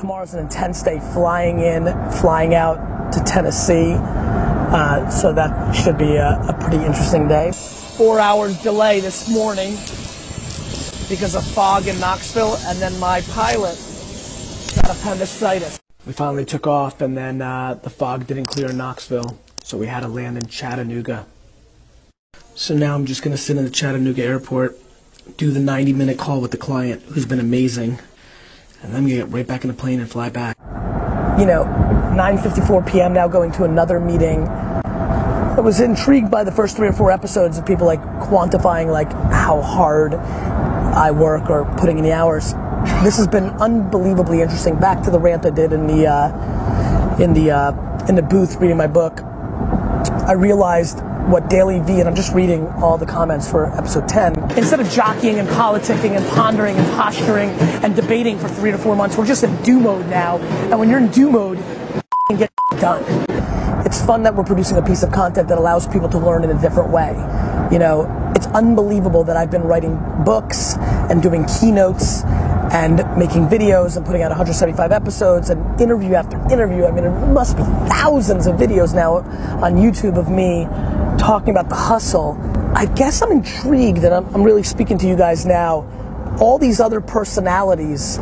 tomorrow's an intense day flying in, flying out to Tennessee. Uh, so that should be a, a pretty interesting day. Four hours delay this morning because of fog in Knoxville, and then my pilot got appendicitis. We finally took off, and then uh, the fog didn't clear in Knoxville, so we had to land in Chattanooga. So now I'm just going to sit in the Chattanooga airport, do the 90 minute call with the client, who's been amazing, and then get right back in the plane and fly back. You know, 9:54 p.m. now, going to another meeting. I was intrigued by the first three or four episodes of people like quantifying like how hard I work or putting in the hours. This has been unbelievably interesting. Back to the rant I did in the uh, in the uh, in the booth reading my book. I realized what DailyVee, and I'm just reading all the comments for episode 10. Instead of jockeying and politicking and pondering and posturing and debating for three to four months, we're just in do mode now. And when you're in do mode, you get done. It's fun that we're producing a piece of content that allows people to learn in a different way. You know, it's unbelievable that I've been writing books and doing keynotes and making videos and putting out 175 episodes and interview after interview. I mean, it must be thousands of videos now on YouTube of me talking about the hustle. I guess I'm intrigued that I'm, I'm really speaking to you guys now. All these other personalities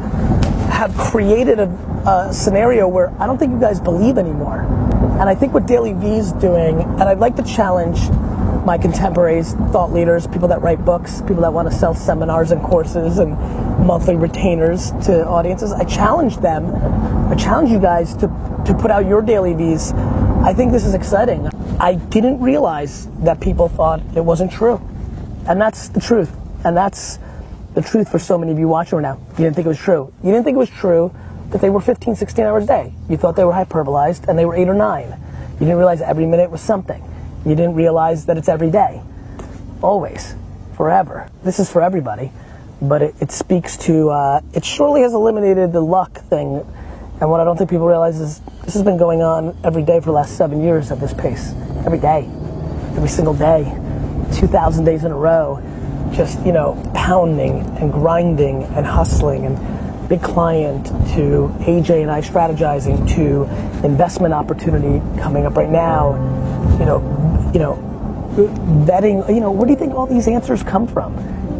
have created a, a scenario where I don't think you guys believe anymore. And I think what DailyVee is doing, and I'd like to challenge my contemporaries, thought leaders, people that write books, people that want to sell seminars and courses and monthly retainers to audiences. I challenge them. I challenge you guys to, to put out your DailyVee's. I think this is exciting. I didn't realize that people thought it wasn't true. And that's the truth. And that's the truth for so many of you watching right now. You didn't think it was true. You didn't think it was true that they were 15, 16 hours a day. You thought they were hyperbolized and they were eight or nine. You didn't realize every minute was something. You didn't realize that it's every day. Always. Forever. This is for everybody. But it, it speaks to, uh, it surely has eliminated the luck thing. And what I don't think people realize is this has been going on every day for the last seven years at this pace. Every day. Every single day. 2,000 days in a row. Just, you know, pounding and grinding and hustling and big client to AJ and I strategizing to investment opportunity coming up right now. You know, you know, vetting, you know, where do you think all these answers come from?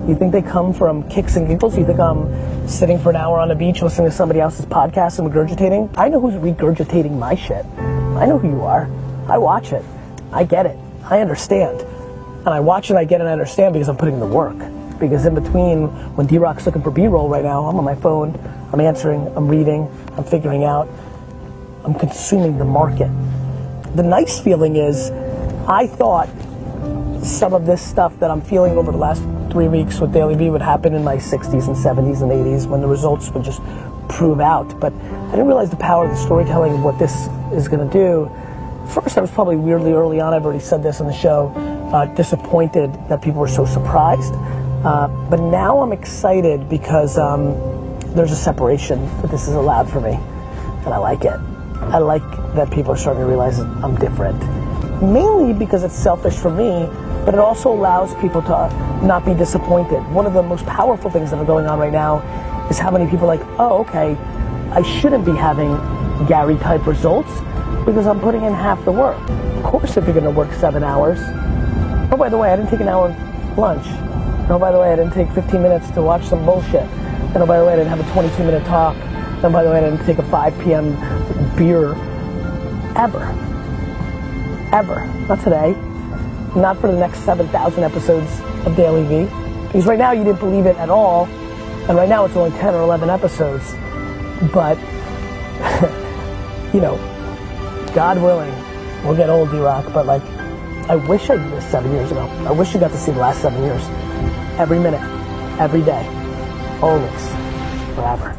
You think they come from kicks and giggles? You think I'm sitting for an hour on a beach listening to somebody else's podcast and regurgitating? I know who's regurgitating my shit. I know who you are. I watch it. I get it. I understand. And I watch it, I get it, I understand because I'm putting in the work. Because in between, when D-Rock's looking for B-roll right now, I'm on my phone, I'm answering, I'm reading, I'm figuring out, I'm consuming the market. The nice feeling is, I thought some of this stuff that I'm feeling over the last three weeks with DailyVee would happen in my 60s and 70s and 80s when the results would just prove out. But I didn't realize the power of the storytelling of what this is going to do. First, I was probably weirdly early on, I've already said this on the show, uh, disappointed that people were so surprised. Uh, but now I'm excited because um, there's a separation that this has allowed for me. And I like it. I like that people are starting to realize I'm different. Mainly because it's selfish for me, but it also allows people to not be disappointed. One of the most powerful things that are going on right now is how many people are like, oh, okay, I shouldn't be having Gary type results because I'm putting in half the work. Of course, if you're going to work seven hours. Oh, by the way, I didn't take an hour lunch. Oh, by the way, I didn't take 15 minutes to watch some bullshit. And oh, by the way, I didn't have a 22 minute talk. And by the way, I didn't take a 5 p.m. beer. Ever. Ever. Not today. Not for the next 7,000 episodes of DailyVee. Because right now you didn't believe it at all. And right now it's only 10 or 11 episodes. But, you know, God willing, we'll get old, D-Rock. But like, I wish I did this seven years ago. I wish you got to see the last seven years. Every minute, every day, always, forever.